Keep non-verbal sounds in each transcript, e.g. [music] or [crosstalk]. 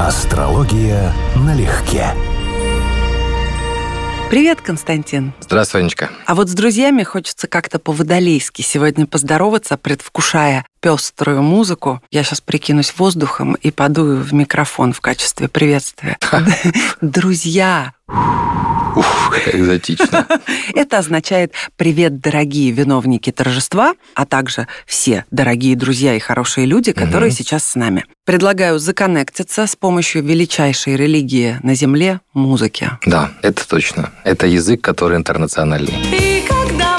Астрология налегке. Привет, Константин. Здравствуй, Анечка. А вот с друзьями хочется как-то по-водолейски сегодня поздороваться, предвкушая пеструю музыку. Я сейчас прикинусь воздухом и подую в микрофон в качестве приветствия. [laughs] Друзья, Ух, экзотично. [laughs] Это означает «Привет, дорогие виновники торжества», а также все дорогие друзья и хорошие люди, которые угу. сейчас с нами. Предлагаю законнектиться с помощью величайшей религии на Земле – музыки. Да, это точно. Это язык, который интернациональный. И когда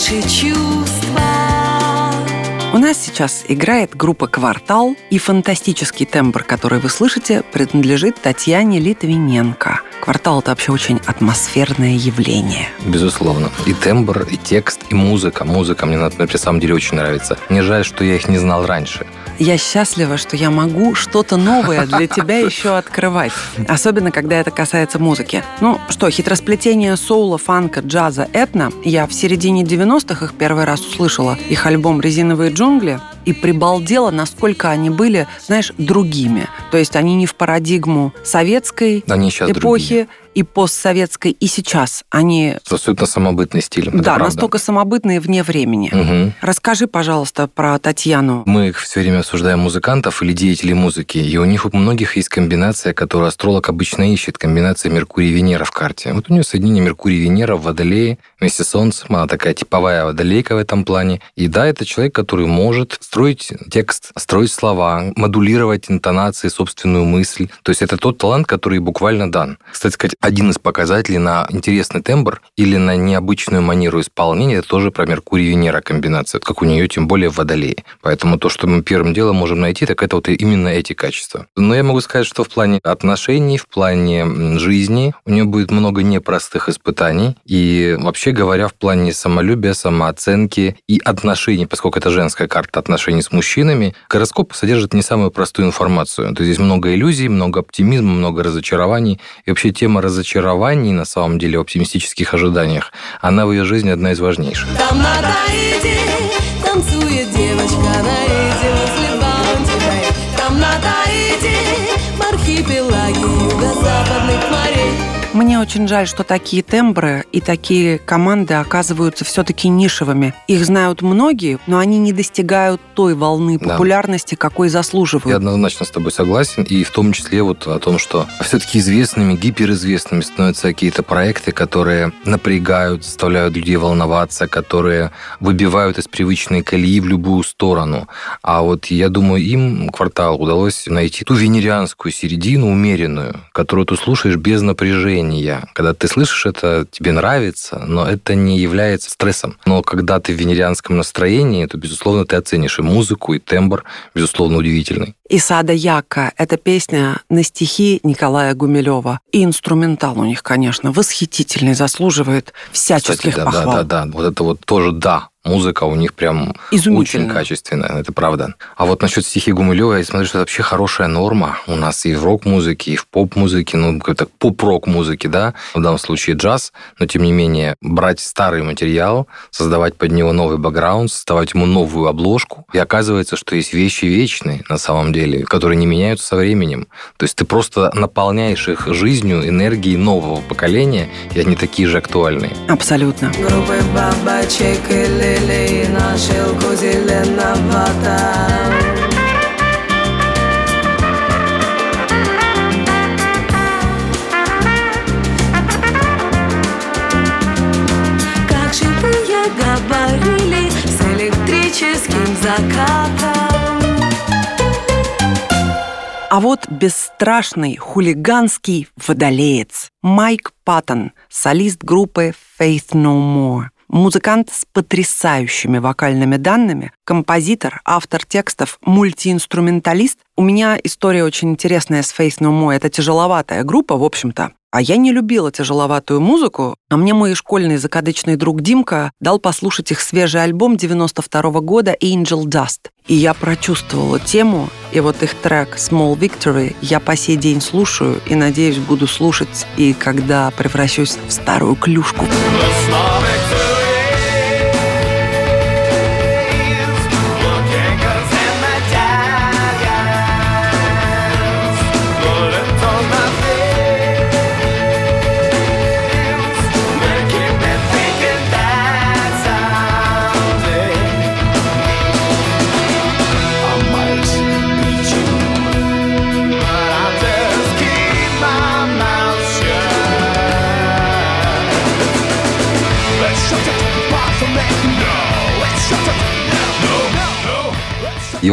наши чувства. Нас сейчас играет группа «Квартал», и фантастический тембр, который вы слышите, принадлежит Татьяне Литвиненко. «Квартал» — это вообще очень атмосферное явление. Безусловно. И тембр, и текст, и музыка. Музыка мне, на самом деле, очень нравится. Мне жаль, что я их не знал раньше. Я счастлива, что я могу что-то новое для тебя еще открывать. Особенно, когда это касается музыки. Ну что, хитросплетение соула, фанка, джаза, этно. Я в середине 90-х их первый раз услышала. Их альбом «Резиновые джунгли» и прибалдела, насколько они были, знаешь, другими. То есть они не в парадигму советской они эпохи, другие и постсоветской, и сейчас. Они... Абсолютно самобытный стиль. Да, настолько самобытные вне времени. Угу. Расскажи, пожалуйста, про Татьяну. Мы их все время обсуждаем музыкантов или деятелей музыки, и у них у многих есть комбинация, которую астролог обычно ищет, комбинация Меркурий-Венера в карте. Вот у нее соединение Меркурий-Венера в Водолее вместе с Солнцем, она такая типовая водолейка в этом плане. И да, это человек, который может строить текст, строить слова, модулировать интонации, собственную мысль. То есть это тот талант, который буквально дан. Кстати сказать, один из показателей на интересный тембр или на необычную манеру исполнения, это тоже про Меркурий-Венера комбинация, как у нее, тем более в Водолее. Поэтому то, что мы первым делом можем найти, так это вот именно эти качества. Но я могу сказать, что в плане отношений, в плане жизни у нее будет много непростых испытаний. И вообще говоря, в плане самолюбия, самооценки и отношений, поскольку это женская карта отношений с мужчинами, гороскоп содержит не самую простую информацию. То есть здесь много иллюзий, много оптимизма, много разочарований. И вообще тема разочарований, на самом деле, оптимистических ожиданиях, она в ее жизни одна из важнейших. Там на Таити танцует девочка на эти Там на Таити в архипелаге юго-западных морей мне очень жаль, что такие тембры и такие команды оказываются все-таки нишевыми. Их знают многие, но они не достигают той волны популярности, да. какой заслуживают. Я однозначно с тобой согласен, и в том числе вот о том, что все-таки известными, гиперизвестными становятся какие-то проекты, которые напрягают, заставляют людей волноваться, которые выбивают из привычной колеи в любую сторону. А вот я думаю, им квартал удалось найти ту венерианскую середину, умеренную, которую ты слушаешь без напряжения настроения. Когда ты слышишь это, тебе нравится, но это не является стрессом. Но когда ты в венерианском настроении, то, безусловно, ты оценишь и музыку, и тембр, безусловно, удивительный. Исада Яка – это песня на стихи Николая Гумилева. И инструментал у них, конечно, восхитительный, заслуживает всяческих Кстати, да, похвал. Да, да, да. Вот это вот тоже да музыка у них прям очень качественная, это правда. А вот насчет стихи Гумилева, я смотрю, что это вообще хорошая норма. У нас и в рок-музыке, и в поп-музыке, ну, как-то поп-рок музыке, да, в данном случае джаз, но тем не менее брать старый материал, создавать под него новый бэкграунд, создавать ему новую обложку, и оказывается, что есть вещи вечные на самом деле, которые не меняются со временем. То есть ты просто наполняешь их жизнью, энергией нового поколения, и они такие же актуальные. Абсолютно. Группы бабочек или лилии на шелку а вот бесстрашный хулиганский водолеец Майк Паттон, солист группы Faith No More – Музыкант с потрясающими вокальными данными, композитор, автор текстов, мультиинструменталист. У меня история очень интересная с Faith No More. Это тяжеловатая группа, в общем-то. А я не любила тяжеловатую музыку, а мне мой школьный закадычный друг Димка дал послушать их свежий альбом 92 -го года «Angel Dust». И я прочувствовала тему, и вот их трек «Small Victory» я по сей день слушаю и, надеюсь, буду слушать, и когда превращусь в старую клюшку.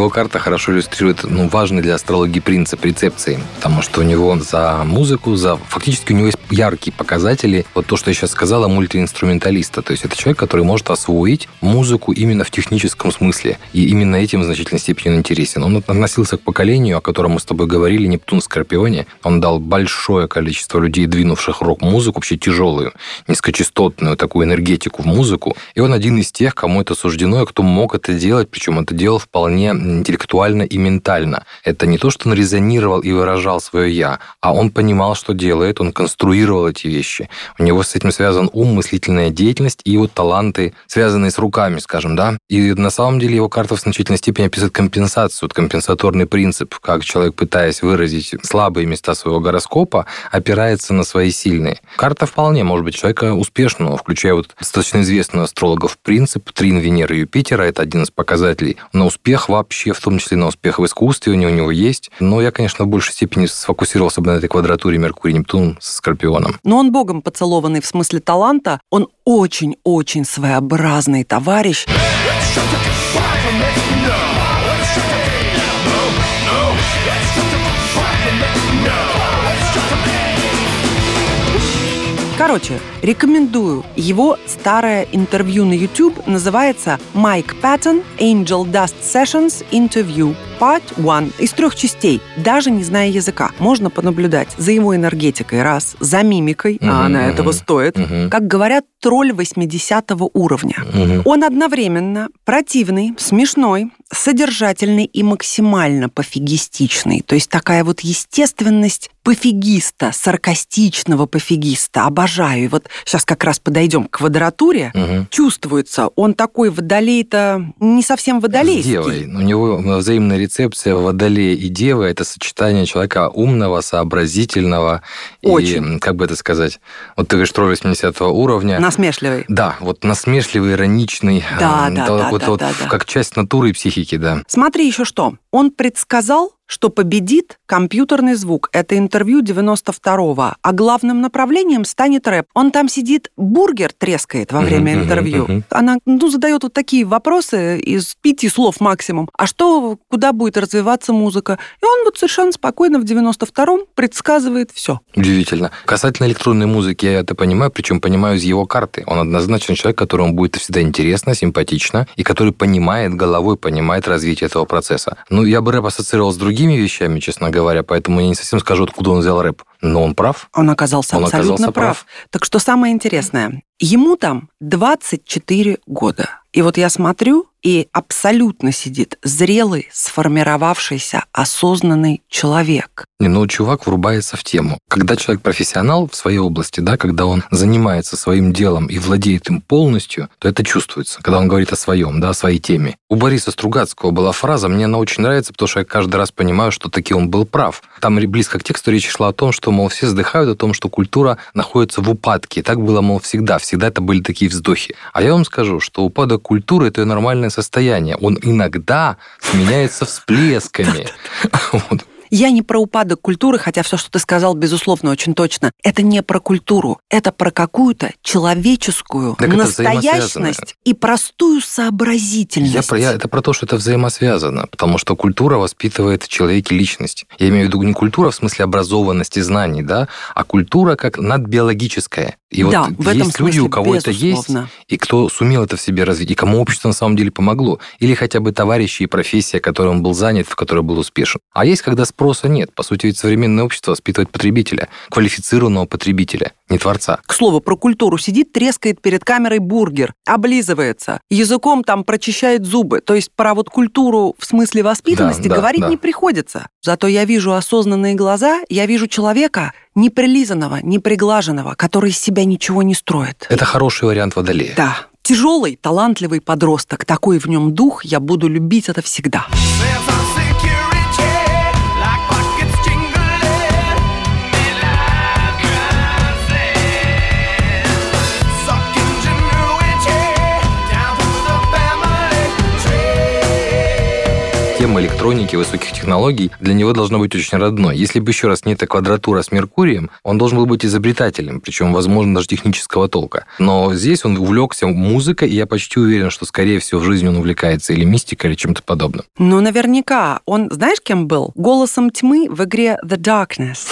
Его карта хорошо иллюстрирует ну, важный для астрологии принцип рецепции, потому что у него за музыку, за фактически у него есть яркие показатели. Вот то, что я сейчас сказала, мультиинструменталиста. То есть это человек, который может освоить музыку именно в техническом смысле. И именно этим в значительной степени он интересен. Он относился к поколению, о котором мы с тобой говорили, Нептун Скорпионе. Он дал большое количество людей, двинувших рок-музыку, вообще тяжелую, низкочастотную такую энергетику в музыку. И он один из тех, кому это суждено, и кто мог это делать, причем это делал вполне интеллектуально и ментально. Это не то, что он резонировал и выражал свое «я», а он понимал, что делает, он конструировал эти вещи. У него с этим связан ум, мыслительная деятельность и вот таланты, связанные с руками, скажем, да. И на самом деле его карта в значительной степени описывает компенсацию, компенсаторный принцип, как человек, пытаясь выразить слабые места своего гороскопа, опирается на свои сильные. Карта вполне может быть человека успешного, включая вот достаточно известный астрологов принцип Трин Венеры Юпитера, это один из показателей на успех вообще вообще, в том числе на успех в искусстве у него, у него есть. Но я, конечно, в большей степени сфокусировался бы на этой квадратуре Меркурий-Нептун с Скорпионом. Но он богом поцелованный в смысле таланта. Он очень-очень своеобразный товарищ. Короче, рекомендую. Его старое интервью на YouTube называется «Mike Patton Angel Dust Sessions Interview Part 1» из трех частей. Даже не зная языка, можно понаблюдать за его энергетикой, раз, за мимикой, mm-hmm, а она этого стоит. Mm-hmm. Как говорят, тролль 80 уровня. Mm-hmm. Он одновременно противный, смешной, содержательный и максимально пофигистичный. То есть такая вот естественность пофигиста, саркастичного пофигиста. Обожаю. И вот сейчас как раз подойдем к квадратуре. Угу. Чувствуется, он такой водолей-то не совсем водолейский. Девой. У него взаимная рецепция водолея и девы – это сочетание человека умного, сообразительного Очень. и, как бы это сказать, вот ты говоришь, тролль 80 уровня. Насмешливый. Да, вот насмешливый, ироничный. Да, да, да, вот, да, вот, да, да. Как часть натуры и психики, да. Смотри еще что. Он предсказал что победит компьютерный звук. Это интервью 92-го. А главным направлением станет рэп. Он там сидит, бургер трескает во время uh-huh, интервью. Uh-huh, uh-huh. Она ну, задает вот такие вопросы из пяти слов максимум. А что, куда будет развиваться музыка? И он вот совершенно спокойно в 92-м предсказывает все. Удивительно. Касательно электронной музыки, я это понимаю, причем понимаю из его карты. Он однозначно человек, которому будет всегда интересно, симпатично, и который понимает головой, понимает развитие этого процесса. Ну, я бы рэп ассоциировал с другим другими вещами, честно говоря, поэтому я не совсем скажу, откуда он взял рэп. Но он прав. Он оказался он абсолютно оказался прав. прав. Так что самое интересное, ему там 24 года. И вот я смотрю, и абсолютно сидит зрелый, сформировавшийся, осознанный человек. Не, ну, чувак врубается в тему. Когда человек профессионал в своей области, да, когда он занимается своим делом и владеет им полностью, то это чувствуется, когда он говорит о своем, да, о своей теме. У Бориса Стругацкого была фраза, мне она очень нравится, потому что я каждый раз понимаю, что таки он был прав. Там близко к тексту речь шла о том, что, мол, все вздыхают о том, что культура находится в упадке. И так было, мол, всегда. Всегда это были такие вздохи. А я вам скажу, что упадок культуры – это нормальное состояние. Он иногда сменяется [laughs] всплесками. Я не про упадок культуры, хотя все, что ты сказал, безусловно, очень точно. Это не про культуру, это про какую-то человеческую так настоящность и простую сообразительность. Я про, я, это про то, что это взаимосвязано, потому что культура воспитывает в человеке личность. Я имею в виду не культура в смысле образованности знаний, да, а культура как надбиологическая. И да, вот в есть этом люди, у кого безусловно. это есть, и кто сумел это в себе развить, и кому общество на самом деле помогло. Или хотя бы товарищи и профессия, которой он был занят, в которой был успешен. А есть, когда спроса нет. По сути, ведь современное общество воспитывает потребителя, квалифицированного потребителя, не творца. К слову, про культуру. Сидит, трескает перед камерой бургер, облизывается, языком там прочищает зубы. То есть про вот культуру в смысле воспитанности Да, да, говорить да. не приходится. Зато я вижу осознанные глаза, я вижу человека неприлизанного, неприглаженного, который из себя ничего не строит. Это хороший вариант водолея. Да, тяжелый, талантливый подросток, такой в нем дух, я буду любить это всегда. Sense Тема электроники, высоких технологий для него должна быть очень родной. Если бы еще раз не эта квадратура с Меркурием, он должен был быть изобретателем, причем, возможно, даже технического толка. Но здесь он увлекся музыкой, и я почти уверен, что, скорее всего, в жизни он увлекается или мистикой, или чем-то подобным. Ну, наверняка. Он, знаешь, кем был? Голосом тьмы в игре The Darkness.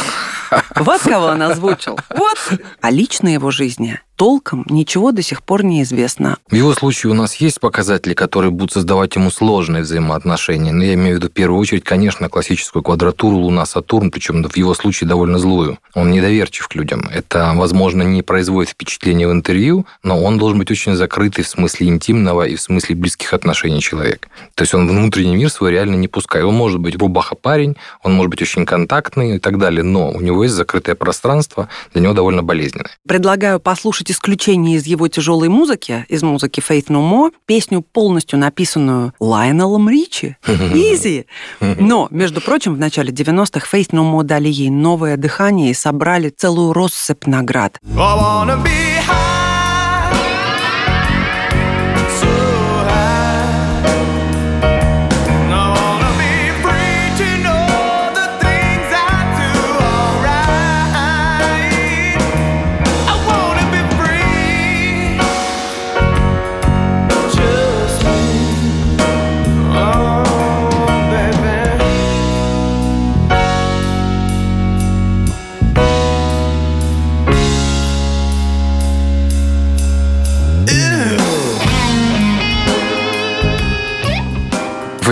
[laughs] Вот кого он озвучил. Вот. О личной его жизни толком ничего до сих пор не известно. В его случае у нас есть показатели, которые будут создавать ему сложные взаимоотношения. Но я имею в виду в первую очередь, конечно, классическую квадратуру Луна-Сатурн, причем в его случае довольно злую. Он недоверчив к людям. Это, возможно, не производит впечатления в интервью, но он должен быть очень закрытый в смысле интимного и в смысле близких отношений человек. То есть он внутренний мир свой реально не пускает. Он может быть рубаха-парень, он может быть очень контактный и так далее, но у него есть закрытое пространство, для него довольно болезненное. Предлагаю послушать исключение из его тяжелой музыки, из музыки Faith No More, песню, полностью написанную Лайонелом Ричи. [laughs] Изи! Но, между прочим, в начале 90-х Faith No More дали ей новое дыхание и собрали целую россыпь наград. I wanna be high,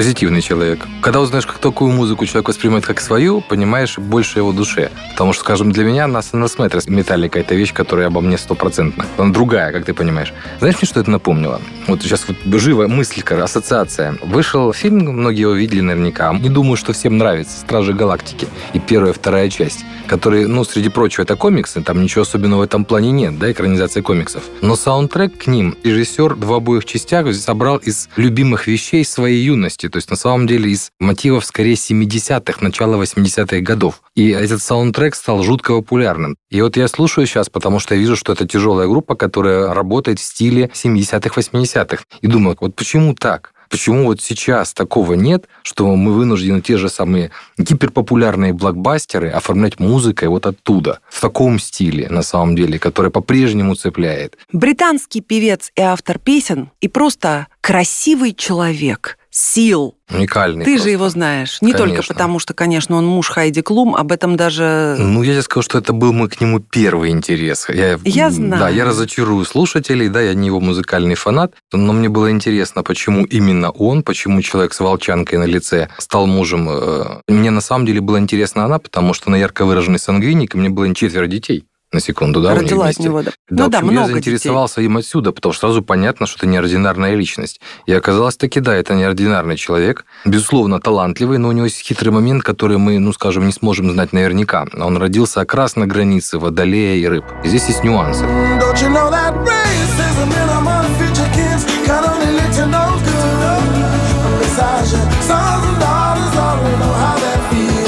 позитивный человек. Когда узнаешь, как такую музыку человек воспринимает как свою, понимаешь больше его душе. Потому что, скажем, для меня на Смотрис Металлика это вещь, которая обо мне стопроцентно. Она другая, как ты понимаешь. Знаешь, мне что это напомнило? Вот сейчас вот живая мыслька, ассоциация. Вышел фильм, многие его видели наверняка. Не думаю, что всем нравится «Стражи Галактики» и первая вторая часть, которые, ну, среди прочего, это комиксы, там ничего особенного в этом плане нет, да, экранизация комиксов. Но саундтрек к ним режиссер в обоих частях собрал из любимых вещей своей юности, то есть на самом деле из мотивов скорее 70-х, начала 80-х годов. И этот саундтрек стал жутко популярным. И вот я слушаю сейчас, потому что я вижу, что это тяжелая группа, которая работает в стиле 70-х, 80-х. И думаю, вот почему так? Почему вот сейчас такого нет, что мы вынуждены те же самые гиперпопулярные блокбастеры оформлять музыкой вот оттуда, в таком стиле, на самом деле, который по-прежнему цепляет. Британский певец и автор песен и просто красивый человек. Сил. Уникальный Ты просто. же его знаешь. Не только Конечно. потому, что, конечно, он муж Хайди Клум, об этом даже... Ну, я тебе скажу, что это был мой к нему первый интерес. Я, Я знаю. Да, я разочарую слушателей, да, я не его музыкальный фанат, но мне было интересно, почему именно он, почему человек с волчанкой на лице стал мужем. э, Мне на самом деле было интересно она, потому что она ярко выраженный сангвиник, и мне было четверо детей. На секунду, да, у них родила от него. Да, Да, ну да, общем, много я заинтересовался им отсюда, потому что сразу понятно, что это неординарная личность. И оказалось таки, да, это неординарный человек. Безусловно, талантливый, но у него есть хитрый момент, который мы, ну, скажем, не сможем знать наверняка. Он родился как раз на границе водолея и рыб. И здесь есть нюансы. You know sons and daughters know how that feels.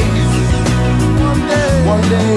One day,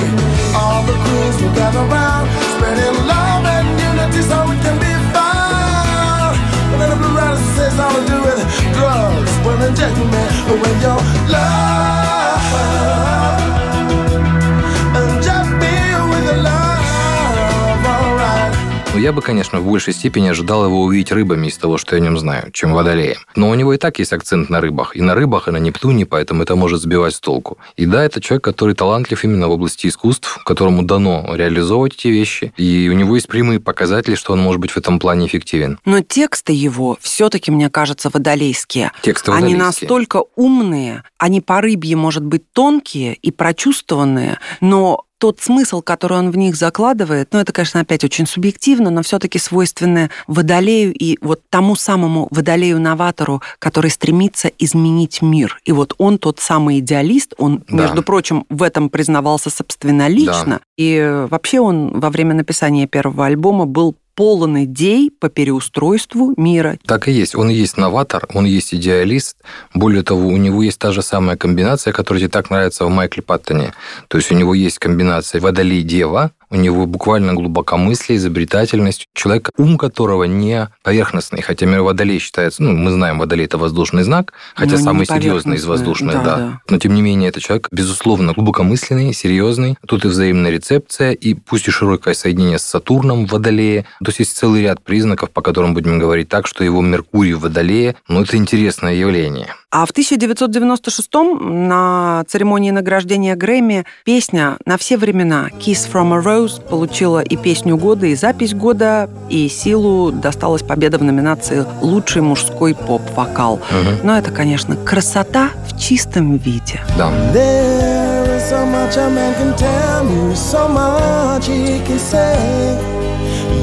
Но я бы, конечно, в большей степени ожидал его увидеть рыбами из того, что я о нем знаю, чем водолеем. Но у него и так есть акцент на рыбах. И на рыбах, и на Нептуне, поэтому это может сбивать с толку. И да, это человек, который талантлив именно в области искусств, которому дано реализовывать эти вещи. И у него есть прямые показатели, что он может быть в этом плане эффективен. Но тексты его все-таки, мне кажется, водолейские. Тексты Они водолейские. настолько умные, они по рыбье, может быть, тонкие и прочувствованные, но тот смысл, который он в них закладывает, ну, это, конечно, опять очень субъективно, но все-таки свойственное водолею и вот тому самому водолею-новатору, который стремится изменить мир. И вот он тот самый идеалист, он, Да. между прочим, в этом признавался собственнолично. И э, вообще он во время написания первого альбома был полон идей по переустройству мира. Так и есть. Он есть новатор, он есть идеалист. Более того, у него есть та же самая комбинация, которая тебе так нравится в Майкле Паттоне. То есть у него есть комбинация водолей-дева, у него буквально глубокомыслие, изобретательность. Человек, ум которого не поверхностный. Хотя водолей считается, ну, мы знаем, водолей – это воздушный знак, хотя Но самый серьезный из воздушных, Да, да, да. Но, тем не менее, это человек, безусловно, глубокомысленный, серьезный. Тут и взаимная рецепция, и пусть и широкое соединение с Сатурном в Водолее. То есть есть целый ряд признаков, по которым будем говорить так, что его Меркурий в Водолее, ну, это интересное явление. А в 1996-м на церемонии награждения Грэмми песня «На все времена» «Kiss from a Rose» получила и песню года, и запись года, и силу досталась победа в номинации «Лучший мужской поп-вокал». Мгм. Но это, конечно, красота в чистом виде. Да. There is so much a man can tell me, so much he can say.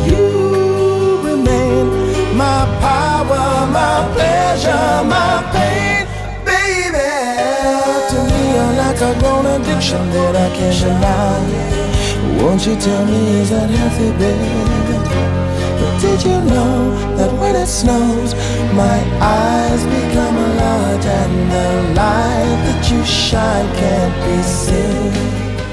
You remain my power, my pleasure, my pain, like a grown addiction that I can't deny. Won't you tell me, is that healthy, baby? But did you know that when it snows, my eyes become large and the light that you shine can't be seen?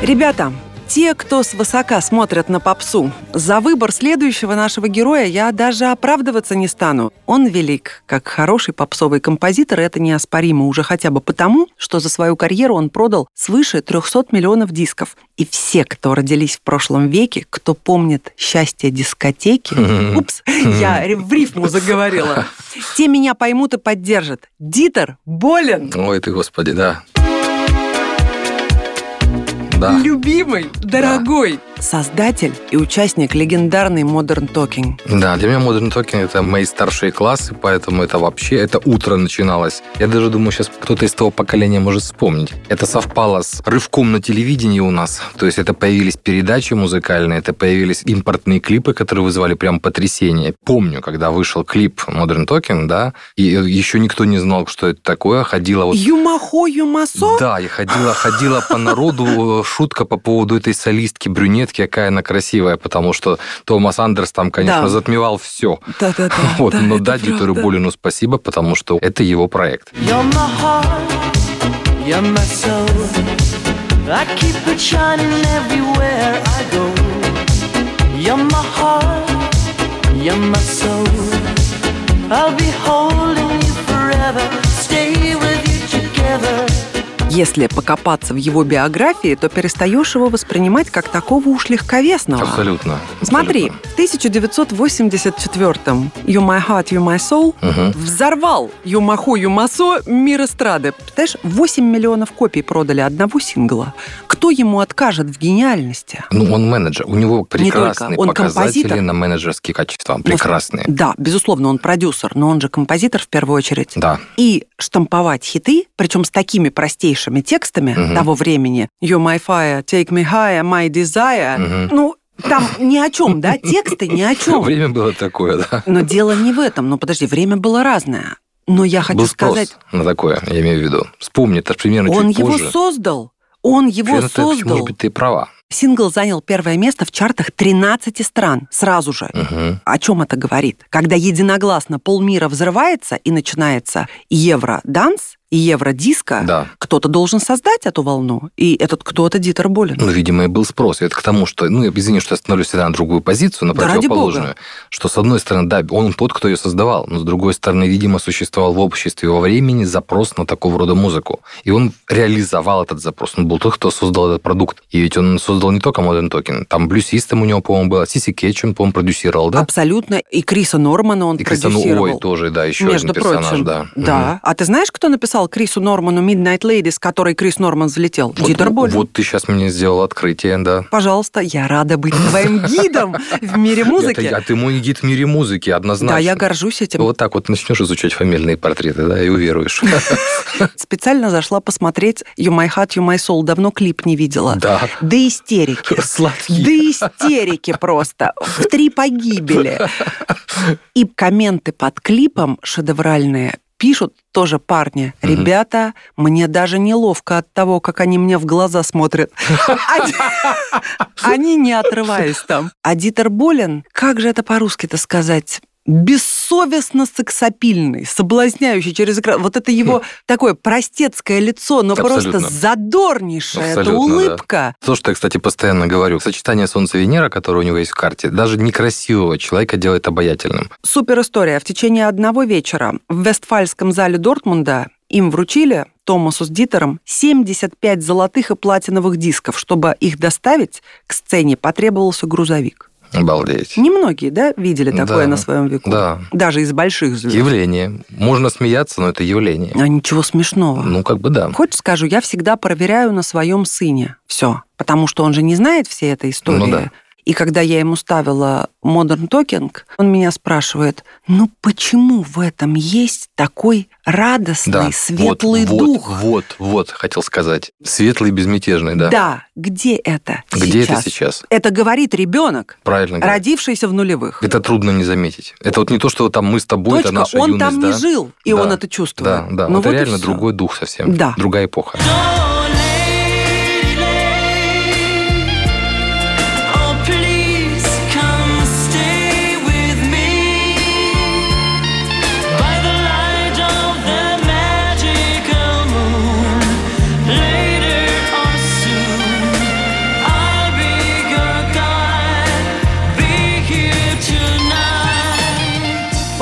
Ребята, те, кто свысока смотрят на попсу, за выбор следующего нашего героя я даже оправдываться не стану. Он велик, как хороший попсовый композитор, это неоспоримо уже хотя бы потому, что за свою карьеру он продал свыше 300 миллионов дисков. И все, кто родились в прошлом веке, кто помнит счастье дискотеки, упс, я в рифму заговорила, [laughs] те меня поймут и поддержат. Дитер болен. Ой ты, господи, да. Да. Любимый, дорогой, создатель и участник легендарной Modern Talking. Да, для меня Modern Talking это мои старшие классы, поэтому это вообще, это утро начиналось. Я даже думаю, сейчас кто-то из того поколения может вспомнить. Это совпало с рывком на телевидении у нас. То есть это появились передачи музыкальные, это появились импортные клипы, которые вызывали прям потрясение. Помню, когда вышел клип Modern Talking, да, и еще никто не знал, что это такое. Ходила вот Юмахо, юмасо? да, я ходила, ходила по народу, шутка по поводу этой солистки брюнетки, какая она красивая, потому что Томас Андерс там, конечно, Да. затмевал все. Да-да-да. [laughs] Вот, да, но да, Дитеру. Болину спасибо, потому что это его проект. You're my heart, you're my soul. I keep it shining everywhere I go. You're my heart, you're my soul. I'll be holding you forever, stay with you together. Если покопаться в его биографии, то перестаешь его воспринимать как такого уж легковесного. Абсолютно. Смотри, абсолютно. в 1984-м You My Heart, You My Soul Мгм. взорвал Юмахо, Юмасо мир эстрады. Представляешь, 8 миллионов копий продали одного сингла. Кто ему откажет в гениальности? Ну, он менеджер. У него прекрасные он показатели композитор. на менеджерские качества. Прекрасные. Да, безусловно, он продюсер, но он же композитор в первую очередь. Да. И штамповать хиты, причем с такими простейшими текстами Мгм. того времени «You're my fire, take me higher, my desire», Мгм. ну, там ни о чем, да, тексты ни о чем. Время было такое, да. Но дело не в этом. Ну, подожди, время было разное. Но я хочу Был спрос сказать, на такое, я имею в виду. Вспомни, это примерно он чуть его позже. создал. Он его ты- создал. Может быть, ты права. Сингл занял первое место в чартах 13 стран сразу же. Мгм. О чем это говорит? Когда единогласно полмира взрывается и начинается евро-данс и евро-диско, Да. кто-то должен создать эту волну, и этот кто-то Дитер Болин. Ну, видимо, и был спрос. И это к тому, что, ну, я извини, что я становлюсь всегда на другую позицию, на Да противоположную. Что, с одной стороны, да, он тот, кто ее создавал, но, с другой стороны, видимо, существовал в обществе во времени запрос на такого рода музыку. И он реализовал этот запрос. Он был тот, кто создал этот продукт. И ведь он создал не только Modern Talking. Там блюсистом у него, по-моему, было. Сиси Кетч он, по-моему, продюсировал, да? Абсолютно. И Криса Нормана он И продюсировал. Ой тоже, да, еще Между один персонаж, прочим, да. Да. А ты знаешь, кто написал Крису Норману Midnight Ladies, который Крис Норман взлетел? Вот, Дитер Болин. Вот ты сейчас мне сделал открытие, да. Пожалуйста, я рада быть твоим гидом в мире музыки. А ты мой гид в мире музыки, однозначно. Да, я горжусь этим. Вот так вот начнешь изучать фамильные портреты, да, и уверуешь. [laughs] Специально зашла посмотреть You My Heart, You My Soul. Давно клип не видела. Да. До истерики. Сладкий. До истерики просто. В три погибели. И комменты под клипом шедевральные пишут тоже парни. Ребята, мне даже неловко от того, как они мне в глаза смотрят. Они- [laughs] Они не отрываясь там. А Дитер Болин, как же это по-русски-то сказать? Бессовестно сексапильный, соблазняющий через экран. Вот это его такое простецкое лицо, но просто Абсолютно. задорнейшая эта Абсолютно, да. улыбка. То, что я, кстати, постоянно говорю. Сочетание Солнца-Венера, которое у него есть в карте, даже некрасивого человека делает обаятельным. Супер история. В течение одного вечера в Вестфальском зале Дортмунда им вручили Томасу с Дитером 75 золотых и платиновых дисков. Чтобы их доставить к сцене, потребовался грузовик. Обалдеть. Немногие, да, видели такое Да, на своем веку? да. Даже из больших звезд. Явление. Можно смеяться, но это явление. А ничего смешного. Ну, как бы да. Хочешь скажу, я всегда проверяю на своем сыне все, потому что он же не знает всей этой истории. Ну да. И когда я ему ставила Modern Talking, он меня спрашивает, ну почему в этом есть такой радостный, Да, светлый вот, дух? Вот, вот, вот, хотел сказать. Светлый безмятежный, да. Да, где это Где сейчас? это сейчас? Это говорит ребенок, Правильно говорю. родившийся в нулевых. Это трудно не заметить. Это вот не то, что там мы с тобой, это Точка, наша он юность, там да? не жил, и Да, он это чувствует. Да, да. Ну это вот реально другой дух совсем. Да. Другая эпоха. Oh,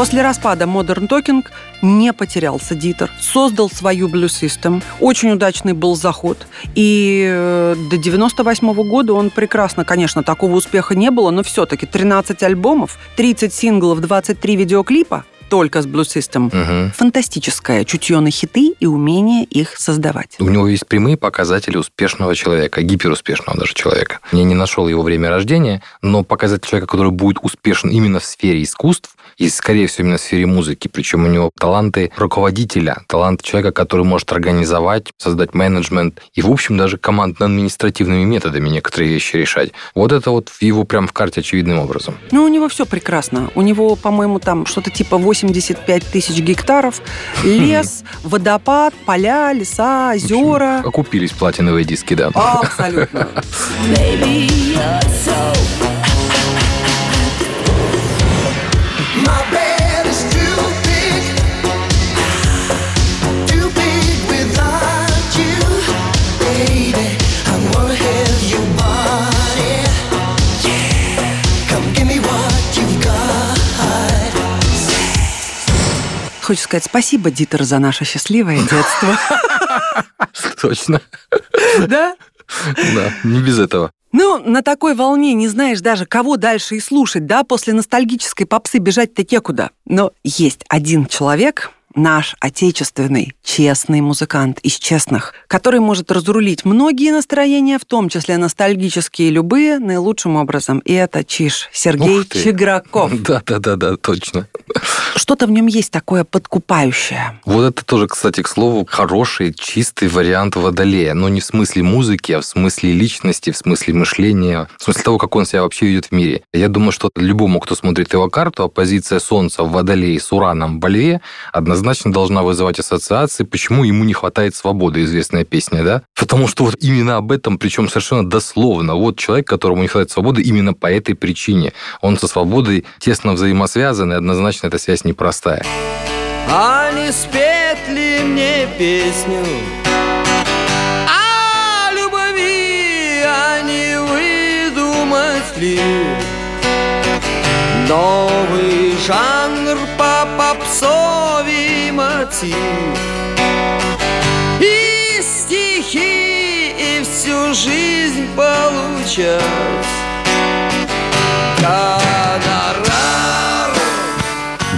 После распада Modern Talking не потерялся Дитер, создал свою Blue System. Очень удачный был заход. И э, до 98 года он прекрасно, конечно, такого успеха не было, но все-таки 13 альбомов, 30 синглов, 23 видеоклипа только с Blue System. Мгм. Фантастическое чутье на хиты и умение их создавать. У него есть прямые показатели успешного человека, гиперуспешного даже человека. Я не нашел его время рождения, но показатель человека, который будет успешен именно в сфере искусств, и, скорее всего, именно в сфере музыки. Причем у него таланты руководителя, талант человека, который может организовать, создать менеджмент и, в общем, даже командно-административными методами некоторые вещи решать. Вот это вот в его прям в карте очевидным образом. Ну, у него все прекрасно. У него, по-моему, там что-то типа 85 тысяч гектаров, [laughs] лес, водопад, поля, леса, озера. Окупились платиновые диски, да. Абсолютно. [laughs] Baby, you're so Хочу сказать спасибо, Дитер, за наше счастливое детство. [laughs] Точно. Да? Да, не без этого. Ну, на такой волне не знаешь даже, кого дальше и слушать, да? После ностальгической попсы бежать-то некуда. Но есть один человек, наш отечественный, честный музыкант из честных, который может разрулить многие настроения, в том числе ностальгические любые, наилучшим образом. И это Чиш Сергей. Чиграков. [laughs] Да, да, да, да, точно. Что-то в нем есть такое подкупающее. Вот это тоже, кстати, к слову, хороший, чистый вариант Водолея. Но не в смысле музыки, а в смысле личности, в смысле мышления, в смысле того, как он себя вообще ведет в мире. Я думаю, что любому, кто смотрит его карту, оппозиция Солнца в Водолее с Ураном в Льве однозначно должна вызывать ассоциации, почему ему не хватает свободы, известная песня, да? Потому что вот именно об этом, причем совершенно дословно. Вот человек, которому не хватает свободы именно по этой причине. Он со свободой тесно взаимосвязан, и однозначно эта связь непростая. А не спеть ли мне песню о любви, а не выдумать ли новый жанр по попсовий мотив? И стихи, и всю жизнь получать гонорар.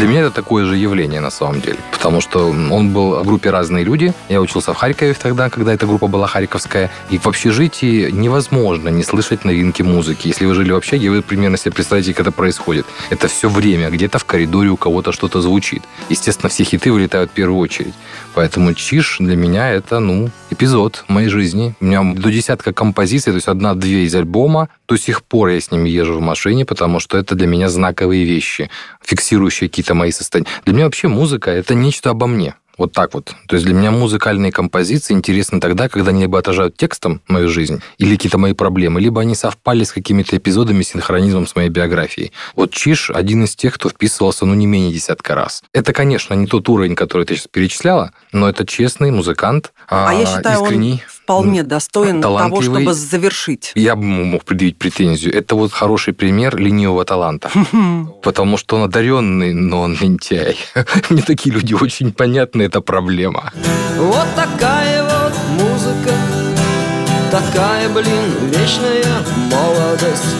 Для меня это такое же явление на самом деле, потому что он был в группе «Разные люди». Я учился в Харькове тогда, когда эта группа была харьковская. И в общежитии невозможно не слышать новинки музыки. Если вы жили в общаге, вы примерно себе представляете, как это происходит. Это все время. Где-то в коридоре у кого-то что-то звучит. Естественно, все хиты вылетают в первую очередь. Поэтому «Чиш» для меня это, ну, эпизод моей жизни. У меня до десятка композиций, то есть одна-две из альбома. До сих пор я с ними езжу в машине, потому что это для меня знаковые вещи, фиксирующие какие-то мои состояния. Для меня вообще музыка – это нечто обо мне. Вот так вот. То есть для меня музыкальные композиции интересны тогда, когда они либо отражают текстом мою жизнь, или какие-то мои проблемы, либо они совпали с какими-то эпизодами, синхронизмом с моей биографией. Вот Чиш один из тех, кто вписывался, ну, не менее десятка раз. Это, конечно, не тот уровень, который ты сейчас перечисляла, но это честный музыкант, А я считаю, он искренний. Вполне достоин того, чтобы завершить. Я бы мог предъявить претензию. Это вот хороший пример ленивого таланта. [laughs] Потому что он одаренный, но он лентяй. [laughs] Мне такие люди очень понятны, это проблема. Вот такая вот музыка, такая, блин, вечная молодость.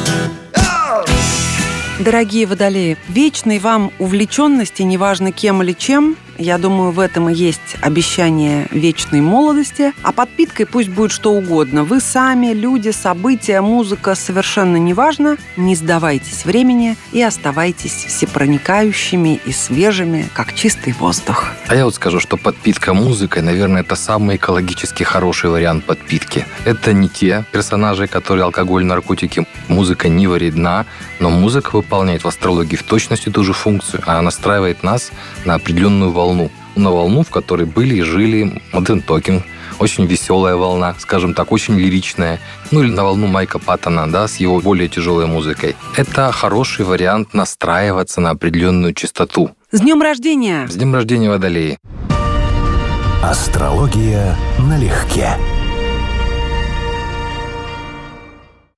Дорогие водолеи, вечной вам увлеченности, неважно кем или чем, я думаю, в этом и есть обещание вечной молодости, а подпиткой пусть будет что угодно. Вы сами, люди, события, музыка, совершенно неважно. Не сдавайтесь времени и оставайтесь всепроникающими и свежими, как чистый воздух. А я вот скажу, что подпитка музыкой, наверное, это самый экологически хороший вариант подпитки. Это не те персонажи, которые алкоголь, наркотики. Музыка не вредна, но музыка выполняет в астрологии в точности ту же функцию. Она настраивает нас на определенную волну. На волну, в которой были и жили Modern Talking, очень веселая волна, скажем так, очень лиричная. Ну или на волну Майка Паттона, да, с его более тяжелой музыкой. Это хороший вариант настраиваться на определенную частоту. С днем рождения! С днем рождения, Водолеи! Астрология налегке.